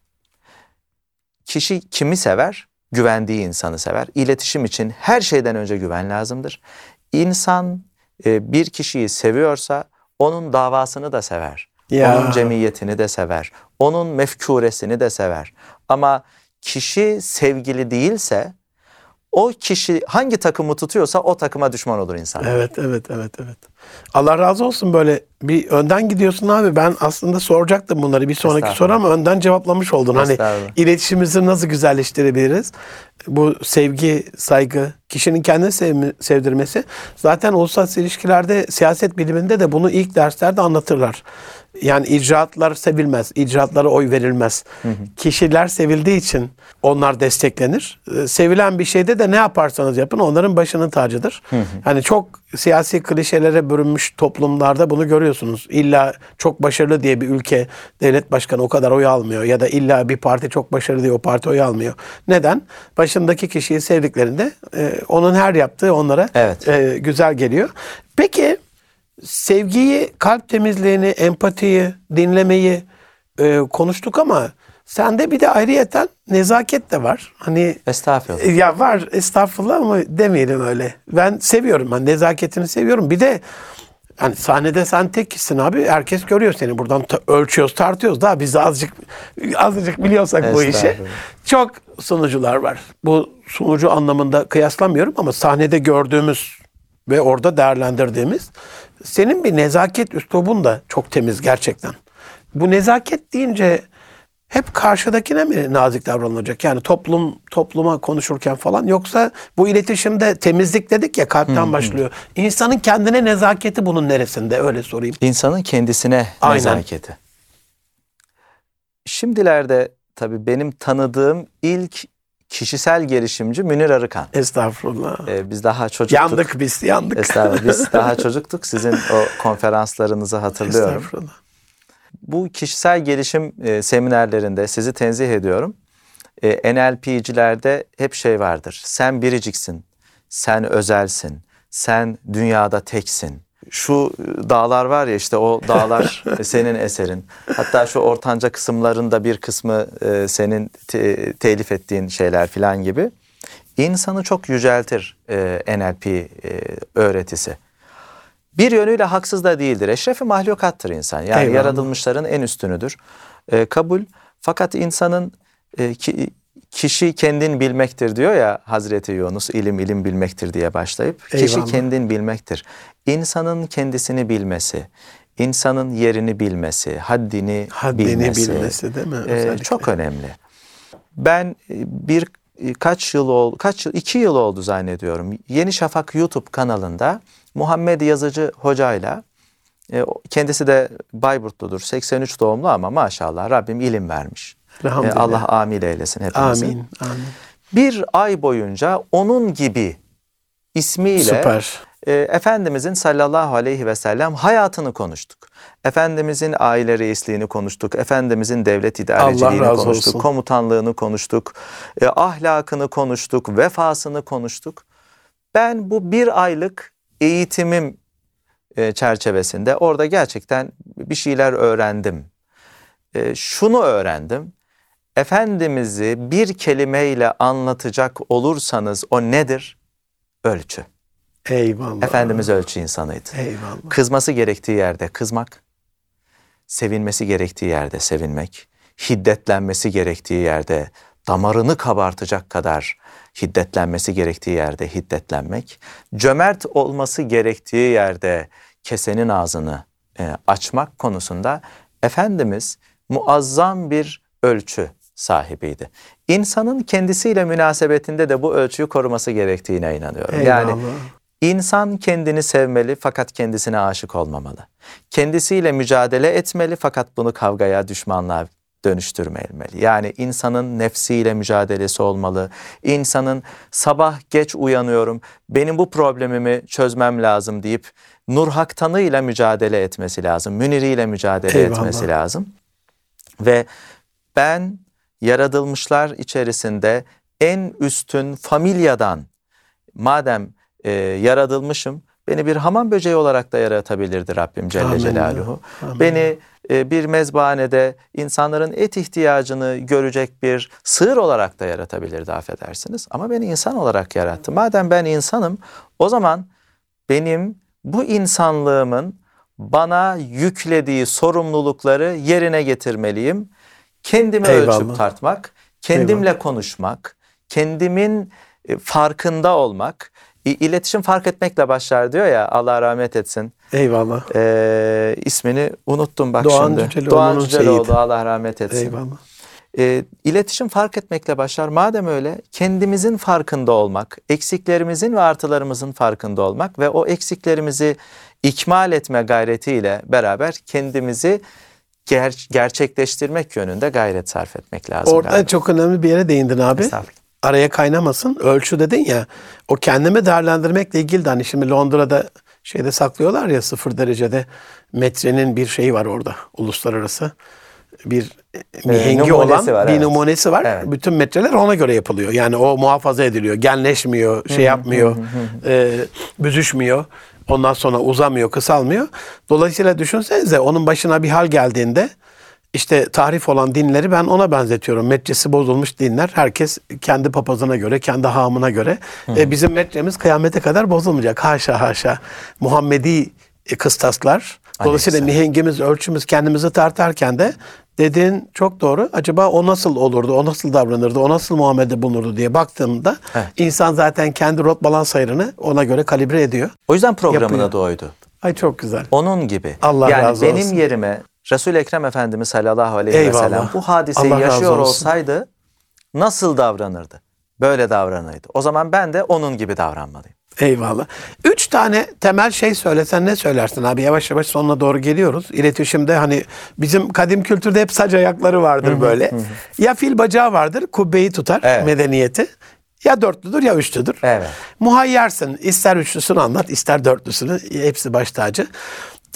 kişi kimi sever? Güvendiği insanı sever. İletişim için her şeyden önce güven lazımdır. İnsan e, bir kişiyi seviyorsa onun davasını da sever. Ya. Onun cemiyetini de sever. Onun mefkuresini de sever. Ama kişi sevgili değilse o kişi hangi takımı tutuyorsa o takıma düşman olur insan. Evet, evet, evet, evet. Allah razı olsun böyle bir önden gidiyorsun abi. Ben aslında soracaktım bunları bir sonraki soru ama önden cevaplamış oldun. Hani iletişimimizi nasıl güzelleştirebiliriz? Bu sevgi, saygı, kişinin kendini sevmi- sevdirmesi. Zaten uluslararası ilişkilerde, siyaset biliminde de bunu ilk derslerde anlatırlar. Yani icraatlar sevilmez, icraatlara oy verilmez. Kişiler sevildiği için onlar desteklenir. Ee, Sevilen bir şeyde de ne yaparsanız yapın onların başının tacıdır. Hani çok siyasi klişelere bürünmüş toplumlarda bunu görüyorsunuz. İlla çok başarılı diye bir ülke devlet başkanı o kadar oy almıyor ya da illa bir parti çok başarılı diye o parti oy almıyor. Neden? Başındaki kişiyi sevdiklerinde e, onun her yaptığı onlara Evet. e, güzel geliyor. Peki sevgiyi, kalp temizliğini, empatiyi, dinlemeyi e, konuştuk ama sende bir de ayrıyeten nezaket de var. Hani Estağfurullah. e, ya var estağfurullah ama demeyelim öyle. Ben seviyorum ben nezaketini seviyorum. Bir de hani sahnede sen tek kişisin abi. Herkes görüyor seni. Buradan ta- ölçüyoruz, tartıyoruz da biz de azıcık azıcık biliyorsak bu işi. Çok sunucular var. Bu sunucu anlamında kıyaslamıyorum ama sahnede gördüğümüz ve orada değerlendirdiğimiz senin bir nezaket üslubun da çok temiz gerçekten. Bu nezaket deyince hep karşıdakine mi nazik davranılacak? Yani toplum topluma konuşurken falan yoksa bu iletişimde temizlik dedik ya kalpten başlıyor. İnsanın kendine nezaketi bunun neresinde öyle sorayım. İnsanın kendisine Aynen. nezaketi. Şimdilerde tabii benim tanıdığım ilk kişisel gelişimci Münir Arıkan. Estağfurullah. Ee, biz daha çocuktuk. yandık biz yandık. Estağfurullah. Biz daha çocuktuk. Sizin o konferanslarınızı hatırlıyorum. Estağfurullah. Bu kişisel gelişim e, seminerlerinde sizi tenzih ediyorum. E, NLP'cilerde hep şey vardır. Sen biriciksin, sen özelsin, sen dünyada teksin. Şu dağlar var ya işte o dağlar senin eserin. Hatta şu ortanca kısımlarında bir kısmı e, senin te- telif ettiğin şeyler filan gibi. İnsanı çok yüceltir e, NLP e, öğretisi. Bir yönüyle haksız da değildir. Eşrefi mahlukattır insan. Yani Eyvallah. yaratılmışların en üstünüdür. E, kabul. Fakat insanın e, ki- kişi kendin bilmektir diyor ya Hazreti Yunus ilim ilim bilmektir diye başlayıp kişi Eyvallah. kendin bilmektir. İnsanın kendisini bilmesi, insanın yerini bilmesi, haddini, Haddini bilmesi, bilmesi değil mi? e, çok önemli. Ben e, bir e, kaç yıl oldu, kaç yıl, iki yıl oldu zannediyorum. Yeni Şafak YouTube kanalında Muhammed Yazıcı hocayla e, o- kendisi de Bayburtludur. 83 doğumlu ama maşallah Rabbim ilim vermiş. E. Allah amil eylesin hepimizi. Amin. Amin. Bir ay boyunca onun gibi ismiyle Süper. e, Efendimizin sallallahu aleyhi ve sellem hayatını konuştuk. Efendimizin aile reisliğini konuştuk. Efendimizin devlet idareciliğini konuştuk. olsun. Komutanlığını konuştuk. e, ahlakını konuştuk. Vefasını konuştuk. Ben bu bir aylık eğitimim e, çerçevesinde orada gerçekten bir şeyler öğrendim. E, şunu öğrendim. Efendimiz'i bir kelimeyle anlatacak olursanız o nedir? Ölçü. Eyvallah. Efendimiz ölçü insanıydı. Eyvallah. Kızması gerektiği yerde kızmak, sevinmesi gerektiği yerde sevinmek, hiddetlenmesi gerektiği yerde damarını kabartacak kadar hiddetlenmesi gerektiği yerde hiddetlenmek, cömert olması gerektiği yerde kesenin ağzını e, açmak konusunda Efendimiz muazzam bir ölçü sahibiydi. İnsanın kendisiyle münasebetinde de bu ölçüyü koruması gerektiğine inanıyorum. Yani Eyvallah. İnsan kendini sevmeli fakat kendisine aşık olmamalı. Kendisiyle mücadele etmeli fakat bunu kavgaya, düşmanlığa dönüştürmemeli. Yani insanın nefsiyle mücadelesi olmalı. İnsanın sabah geç uyanıyorum, benim bu problemimi çözmem lazım deyip Nur Haktan'ıyla mücadele etmesi lazım. Müniriyle mücadele Eyvallah. etmesi lazım. Ve ben yaratılmışlar içerisinde en üstün familyadan madem e, yaratılmışım beni bir hamam böceği olarak da yaratabilirdi Rabbim Celle Amin. Celaluhu. Amin. Beni bir mezbahanede insanların et ihtiyacını görecek bir sığır olarak da yaratabilirdi affedersiniz. Ama beni insan olarak yarattı. Madem ben insanım o zaman benim bu insanlığımın bana yüklediği sorumlulukları yerine getirmeliyim. Kendimi Eyvallah. ölçüp tartmak, kendimle konuşmak, kendimin e, farkında olmak, iletişim fark etmekle başlar diyor ya Allah rahmet etsin. Eyvallah. Ee, ismini unuttum bak Doğan şimdi. Cüceloğlu'nun Doğan Cüceloğlu. Allah rahmet etsin. Eyvallah. Ee, iletişim fark etmekle başlar. Madem öyle kendimizin farkında olmak, eksiklerimizin ve artılarımızın farkında olmak ve o eksiklerimizi ikmal etme gayretiyle beraber kendimizi ger- gerçekleştirmek yönünde gayret sarf etmek lazım. Orada galiba. çok önemli bir yere değindin abi. Araya kaynamasın. Ölçü dedin ya. O kendimi değerlendirmekle ilgili de hani şimdi Londra'da şeyde saklıyorlar ya sıfır derecede metrenin bir şeyi var orada uluslararası. Bir mihengi numunesi olan var, bir evet. numunesi var. Evet. Bütün metreler ona göre yapılıyor. Yani o muhafaza ediliyor. Genleşmiyor, şey yapmıyor, e, büzüşmüyor. Ondan sonra uzamıyor, kısalmıyor. Dolayısıyla düşünsenize onun başına bir hal geldiğinde işte tahrif olan dinleri ben ona benzetiyorum. Metresi bozulmuş dinler. Herkes kendi papazına göre, kendi hamına göre. E, bizim metremiz kıyamete kadar bozulmayacak. Haşa haşa. Muhammedi e, kıstaslar. Dolayısıyla Aleyhisselam. mihengimiz, ölçümüz kendimizi tartarken de dediğin çok doğru. Acaba o nasıl olurdu, o nasıl davranırdı, o nasıl muamelede bulunurdu diye baktığımda Evet. insan zaten kendi rot balans ayarını ona göre kalibre ediyor. O yüzden programın Yapıyor. adı oydu. Ay çok güzel. Onun gibi. Allah yani razı benim olsun. yerime Resul Ekrem Efendimiz sallallahu aleyhi Eyvallah. ve sellem bu hadiseyi Allah yaşıyor olsaydı nasıl davranırdı? Böyle davranırdı. O zaman ben de onun gibi davranmalıyım. Eyvallah. Üç tane temel şey söylesen ne söylersin abi? Yavaş yavaş sonuna doğru geliyoruz. İletişimde hani bizim kadim kültürde hep sac ayakları vardır böyle. Ya fil bacağı vardır, kubbeyi tutar Evet. medeniyeti. Ya dörtlüdür ya üçlüdür. Evet. Muhayyersin. İster üçlüsünü anlat, ister dörtlüsünü. Hepsi baş tacı.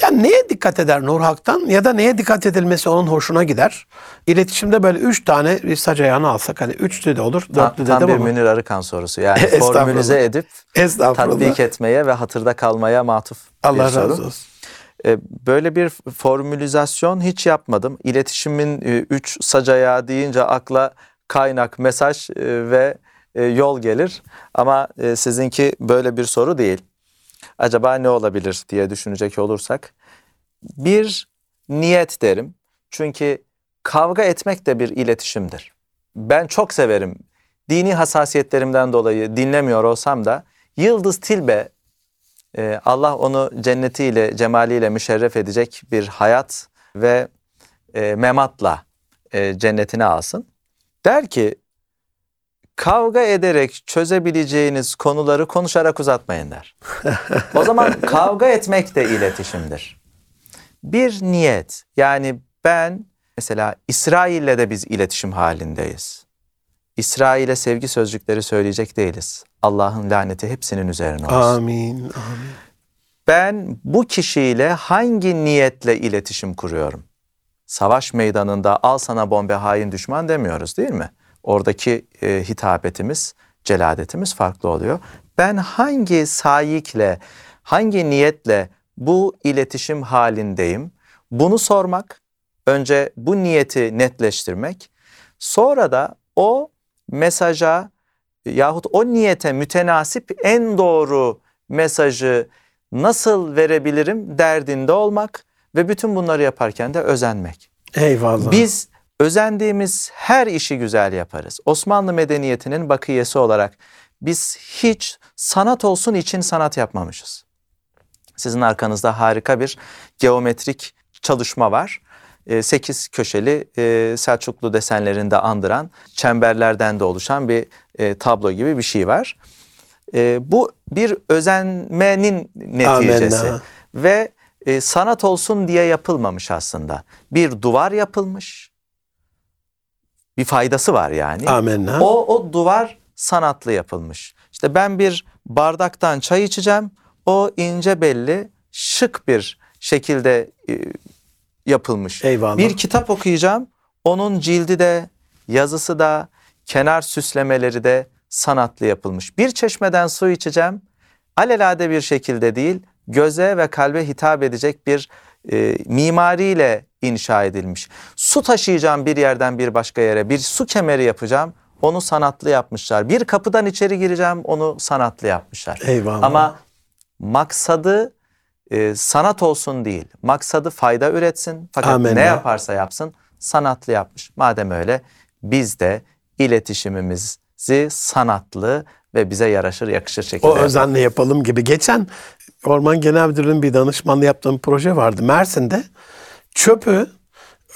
Yani neye dikkat eder Nur Hak'tan ya da neye dikkat edilmesi onun hoşuna gider? İletişimde böyle üç tane bir sac ayağını alsak hani üçlü de olur, dörtlü de de bir ama. Münir Arıkan sorusu. Yani formülize edip tatbik etmeye ve hatırda kalmaya matuf Allah bir soru. razı olsun. E, Böyle bir formülizasyon hiç yapmadım. İletişimin e, üç sac ayağı deyince akla kaynak, mesaj e, ve yol gelir. Ama sizinki böyle bir soru değil. Acaba ne olabilir diye düşünecek olursak. Bir niyet derim. Çünkü kavga etmek de bir iletişimdir. Ben çok severim. Dini hassasiyetlerimden dolayı dinlemiyor olsam da Yıldız Tilbe ee, Allah onu cennetiyle, cemaliyle müşerref edecek bir hayat ve e, mematla e, cennetine alsın. Der ki, kavga ederek çözebileceğiniz konuları konuşarak uzatmayın der. o zaman kavga etmek de iletişimdir. Bir niyet yani ben mesela İsrail'le de biz iletişim halindeyiz. İsrail'e sevgi sözcükleri söyleyecek değiliz. Allah'ın laneti hepsinin üzerine olsun. Amin. Amin. Ben bu kişiyle hangi niyetle iletişim kuruyorum? Savaş meydanında al sana bombe hain düşman demiyoruz değil mi? Oradaki e, hitabetimiz, celadetimiz farklı oluyor. Ben hangi sayikle, hangi niyetle bu iletişim halindeyim? Bunu sormak, önce bu niyeti netleştirmek, sonra da o mesaja yahut o niyete mütenasip en doğru mesajı nasıl verebilirim derdinde olmak ve bütün bunları yaparken de özenmek. Eyvallah. Biz özendiğimiz her işi güzel yaparız. Osmanlı medeniyetinin bakiyesi olarak biz hiç sanat olsun için sanat yapmamışız. Sizin arkanızda harika bir geometrik çalışma var. 8 köşeli e, Selçuklu desenlerinde andıran çemberlerden de oluşan bir e, tablo gibi bir şey var. E, bu bir özenmenin neticesi Amenna. ve sanat olsun diye yapılmamış aslında. Bir duvar yapılmış, bir faydası var yani. Amenna. O, o duvar sanatlı yapılmış. İşte ben bir bardaktan çay içeceğim, o ince belli, şık bir şekilde yapılmış. Eyvallah. Bir kitap okuyacağım. Onun cildi de, yazısı da, kenar süslemeleri de sanatlı yapılmış. Bir çeşmeden su içeceğim. Alelade bir şekilde değil, göze ve kalbe hitap edecek bir e, mimariyle inşa edilmiş. Su taşıyacağım bir yerden bir başka yere, bir su kemeri yapacağım. Onu sanatlı yapmışlar. Bir kapıdan içeri gireceğim, onu sanatlı yapmışlar. Eyvallah. Ama maksadı e, sanat olsun değil. Maksadı fayda üretsin. Fakat Amenna. ne yaparsa yapsın sanatlı yapmış. Madem öyle biz de iletişimimizi sanatlı ve bize yaraşır yakışır şekilde O yapalım. özenle yapalım gibi. Geçen Orman Genel Müdürlüğü'nün bir danışmanlığı yaptığım proje vardı. Mersin'de çöpü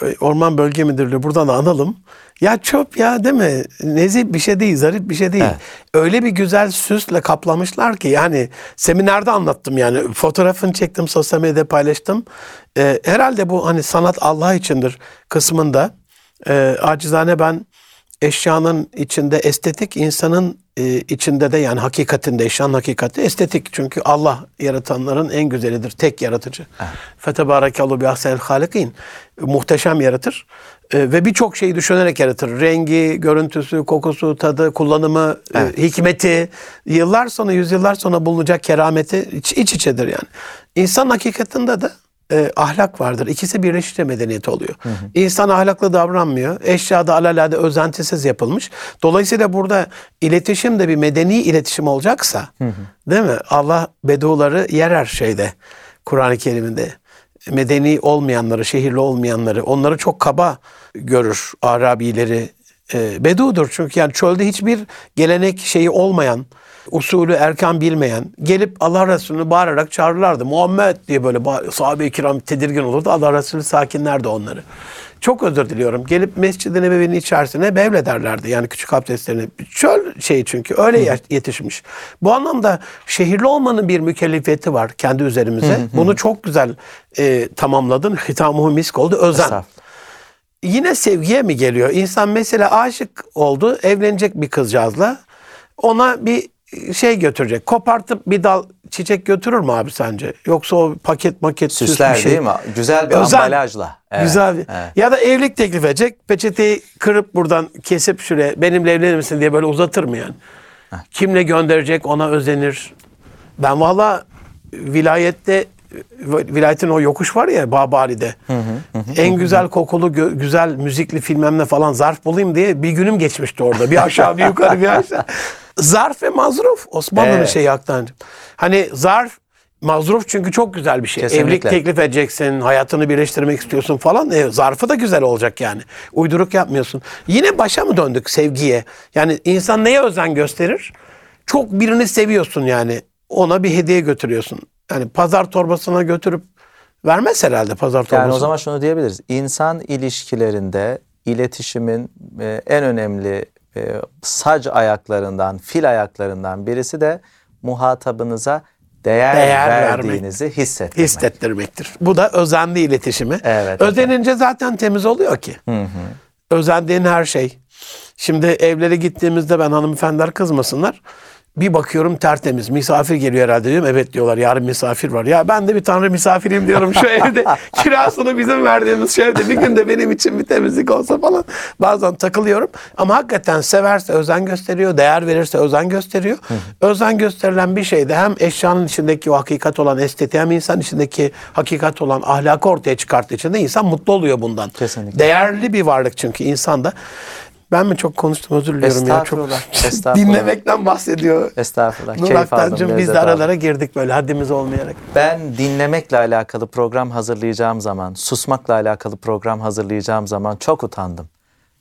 e, Orman Bölge Müdürlüğü buradan da analım. Ya çöp ya değil mi? Nezih bir şey değil, zarif bir şey değil. Evet. Öyle bir güzel süsle kaplamışlar ki yani seminerde anlattım yani fotoğrafını çektim sosyal medyada paylaştım. Ee, herhalde bu hani sanat Allah içindir kısmında e, acizane ben eşyanın içinde estetik insanın e, içinde de yani hakikatinde eşyanın hakikati estetik. Çünkü Allah yaratanların en güzelidir. Tek yaratıcı. Fetebarakallahu bi ahsenil halikin. Muhteşem yaratır. E, ve birçok şeyi düşünerek yaratır. Rengi, görüntüsü, kokusu, tadı, kullanımı, e, hikmeti. Yıllar sonra, yüzyıllar sonra bulunacak kerameti iç, iç içedir yani. İnsan hakikatinde de e, ahlak vardır. İkisi birleşince medeniyet oluyor. İnsan ahlaklı davranmıyor. Eşya da alalade özentisiz yapılmış. Dolayısıyla burada iletişim de bir medeni iletişim olacaksa değil mi? Allah beduları yerer şeyde Kur'an-ı Kerim'inde. Medeni olmayanları, şehirli olmayanları, onları çok kaba görür Arabileri. E, bedudur çünkü yani çölde hiçbir gelenek şeyi olmayan, usulü erkan bilmeyen gelip Allah Resulü'nü bağırarak çağırırlardı. Muhammed diye böyle sahabe-i kiram tedirgin olurdu. Allah Resulü sakinlerdi onları. Çok özür diliyorum. Gelip Mescid-i Nebevi'nin içerisine bevlederlerdi. Yani küçük abdestlerini. Çöl şey çünkü öyle ya- yetişmiş. Bu anlamda şehirli olmanın bir mükellefiyeti var kendi üzerimize. Bunu çok güzel e, tamamladın. Hitamuhu misk oldu. Özen. Yine sevgiye mi geliyor? İnsan mesela aşık oldu, evlenecek bir kızcağızla. Ona bir şey götürecek. Kopartıp bir dal çiçek götürür mü abi sence? Yoksa o paket maket süs Süsler bir şey. değil mi? Güzel bir Özen. ambalajla. Evet, Güzel bir. evet. Ya da evlilik teklif edecek. Peçeteyi kırıp buradan kesip şuraya benimle evlenir misin diye böyle uzatır mı yani? Kimle gönderecek ona özenir. Ben valla vilayette vilayetin o yokuş var ya Babali'de. en güzel kokulu gö- güzel müzikli filmem ne falan zarf bulayım diye bir günüm geçmişti orada. Bir aşağı bir yukarı bir aşağı. Zarf ve mazruf Osmanlı'nın Evet. şeyi Aktancığım. Hani zarf mazruf çünkü çok güzel bir şey. Kesinlikle. Evlilik teklif edeceksin, hayatını birleştirmek istiyorsun falan. E, zarfı da güzel olacak yani. Uyduruk yapmıyorsun. Yine başa mı döndük sevgiye? Yani insan neye özen gösterir? Çok birini seviyorsun yani. Ona bir hediye götürüyorsun. Yani pazar torbasına götürüp vermez herhalde pazar torbasına. Yani o zaman şunu diyebiliriz. İnsan ilişkilerinde iletişimin e, en önemli e, sac ayaklarından, fil ayaklarından birisi de muhatabınıza değer, Değer verdiğinizi hissettirmek. hissettirmektir. Bu da özenli iletişimi. Evet, Özenince zaten temiz oluyor ki. Özendiğin her şey. Şimdi evlere gittiğimizde ben hanımefendiler kızmasınlar. Bir bakıyorum tertemiz. Misafir geliyor herhalde diyorum. Evet diyorlar yarın misafir var. Ya ben de bir tanrı misafiriyim diyorum şu evde. Kirasını bizim verdiğimiz şu evde bir gün de benim için bir temizlik olsa falan. Bazen takılıyorum. Ama hakikaten severse özen gösteriyor. Değer verirse özen gösteriyor. özen gösterilen bir şeyde hem eşyanın içindeki o hakikat olan estetiği hem insan içindeki hakikat olan ahlakı ortaya çıkarttığı için de insan mutlu oluyor bundan. Kesinlikle. Değerli bir varlık çünkü insan da. Ben mi çok konuştum özür diliyorum ya. Çok Estağfurullah, estağfurullah. dinlemekten bahsediyor. Estağfurullah. Nur aldım. Aktancığım biz de aldım. aralara girdik böyle haddimiz olmayarak. Ben dinlemekle alakalı program hazırlayacağım zaman, susmakla alakalı program hazırlayacağım zaman çok utandım.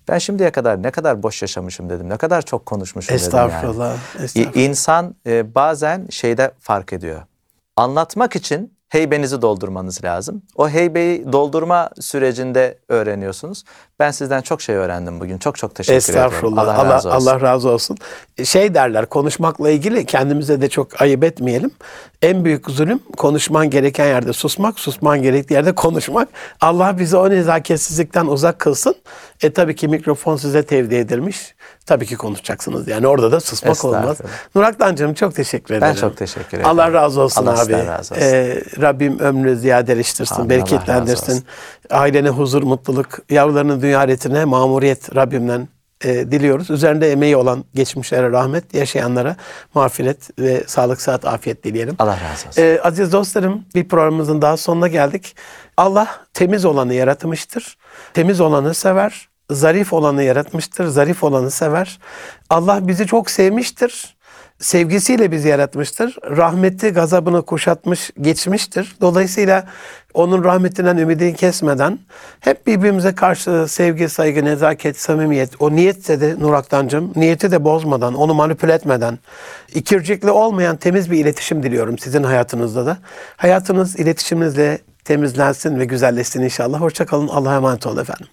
Ben şimdiye kadar ne kadar boş yaşamışım dedim. Ne kadar çok konuşmuşum dedim yani. Estağfurullah. Estağfurullah. İnsan e, bazen şeyde fark ediyor. Anlatmak için heybenizi doldurmanız lazım. O heybeyi doldurma sürecinde öğreniyorsunuz. Ben sizden çok şey öğrendim bugün. Çok çok teşekkür. Estağfurullah. Allah, Allah, razı olsun. Allah razı olsun. Şey derler konuşmakla ilgili kendimize de çok ayıp etmeyelim. En büyük zulüm konuşman gereken yerde susmak, susman gerektiği yerde konuşmak. Allah bizi o nezaketsizlikten uzak kılsın. E tabii ki mikrofon size tevdi edilmiş. Tabii ki konuşacaksınız. Yani orada da susmak olmaz. Estağfurullah. Nur Aktancığım çok teşekkür ederim. çok teşekkür ederim. Allah razı olsun Allah abi. razı olsun. Ee, Rabbim ömrünü ziyadeleştirsin, Amin, bereketlendirsin. Ailene huzur, mutluluk, yavrularının dünya ahiretine mamuriyet Rabbimden e, diliyoruz. Üzerinde emeği olan geçmişlere rahmet, yaşayanlara mağfiret ve sağlık, sıhhat, afiyet dileyelim. Allah razı olsun. Ee, aziz dostlarım bir programımızın daha sonuna geldik. Allah temiz olanı yaratmıştır. Temiz olanı sever. Zarif olanı yaratmıştır. Zarif olanı sever. Allah bizi çok sevmiştir. Sevgisiyle bizi yaratmıştır. Rahmeti, gazabını kuşatmış, geçmiştir. Dolayısıyla onun rahmetinden ümidini kesmeden hep birbirimize karşı sevgi, saygı, nezaket, samimiyet, o niyetse de Nur Aktancığım, niyeti de bozmadan, onu manipüle etmeden, ikircikli olmayan temiz bir iletişim diliyorum sizin hayatınızda da. Hayatınız iletişiminizle temizlensin ve güzelleşsin inşallah. Hoşçakalın. Allah'a emanet olun efendim.